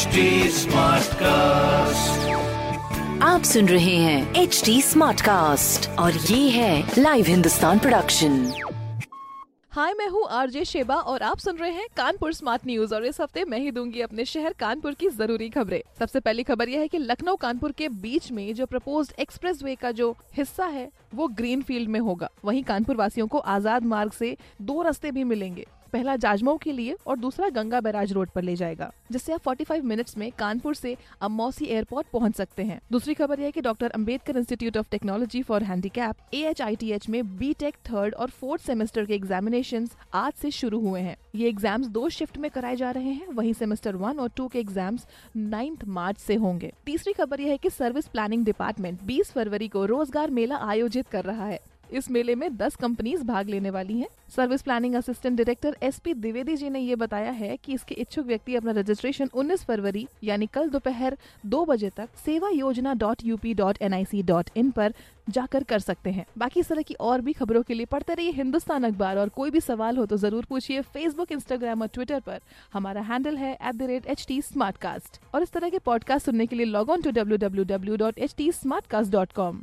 HD cast आप सुन रहे हैं एच डी स्मार्ट कास्ट और ये है लाइव हिंदुस्तान प्रोडक्शन हाय मैं हूँ आरजे शेबा और आप सुन रहे हैं कानपुर स्मार्ट न्यूज़ और इस हफ़्ते मैं ही दूँगी अपने शहर कानपुर की ज़रूरी खबरें। सबसे पहली खबर यह है कि लखनऊ कानपुर के बीच में जो प्रपोज्ड एक्सप्रेसवे का जो हिस्सा है वो ग्रीन फ़ील्ड में होगा। वहीं कानपुर वासियों को आज़ाद मार्ग से दो रास्ते भी मिलेंगे। पहला जाजमऊ के लिए और दूसरा गंगा बैराज रोड पर ले जाएगा, जिससे आप 45 मिनट्स में कानपुर से अमौसी एयरपोर्ट पहुँच सकते हैं। दूसरी खबर यह है कि doctor Ambedkar institute of technology for handicapped में बी टेक थर्ड और फोर्थ सेमेस्टर के एग्जामिनेशन आज से शुरू हुए हैं। ये एग्ज़ाम्स दो शिफ्ट में कराए जा रहे हैं, वहीं सेमेस्टर वन और टू के एग्ज़ाम्स नाइन्थ मार्च से होंगे। तीसरी खबर यह है कि सर्विस प्लानिंग डिपार्टमेंट 20 फरवरी को रोज़गार मेला आयोजित कर रहा है। इस मेले में 10 कंपनीज़ भाग लेने वाली हैं। Service planning assistant director S P Dwivedi ji ने ये बताया है कि इसके इच्छुक व्यक्ति अपना रजिस्ट्रेशन 19 फरवरी, यानी कल दोपहर दो बजे तक Sewa Yojana dot UP dot N I C dot in पर जाकर कर सकते हैं। बाकी इस तरह की और भी खबरों के लिए पढ़ते रहिए हिंदुस्तान अखबार। और कोई भी सवाल हो तो ज़रूर पूछिए फेसबुक इंस्टाग्राम और ट्विटर पर। हमारा हैंडल है एट और इस तरह के पॉडकास्ट सुनने के लिए log on to W W W dot H T dot com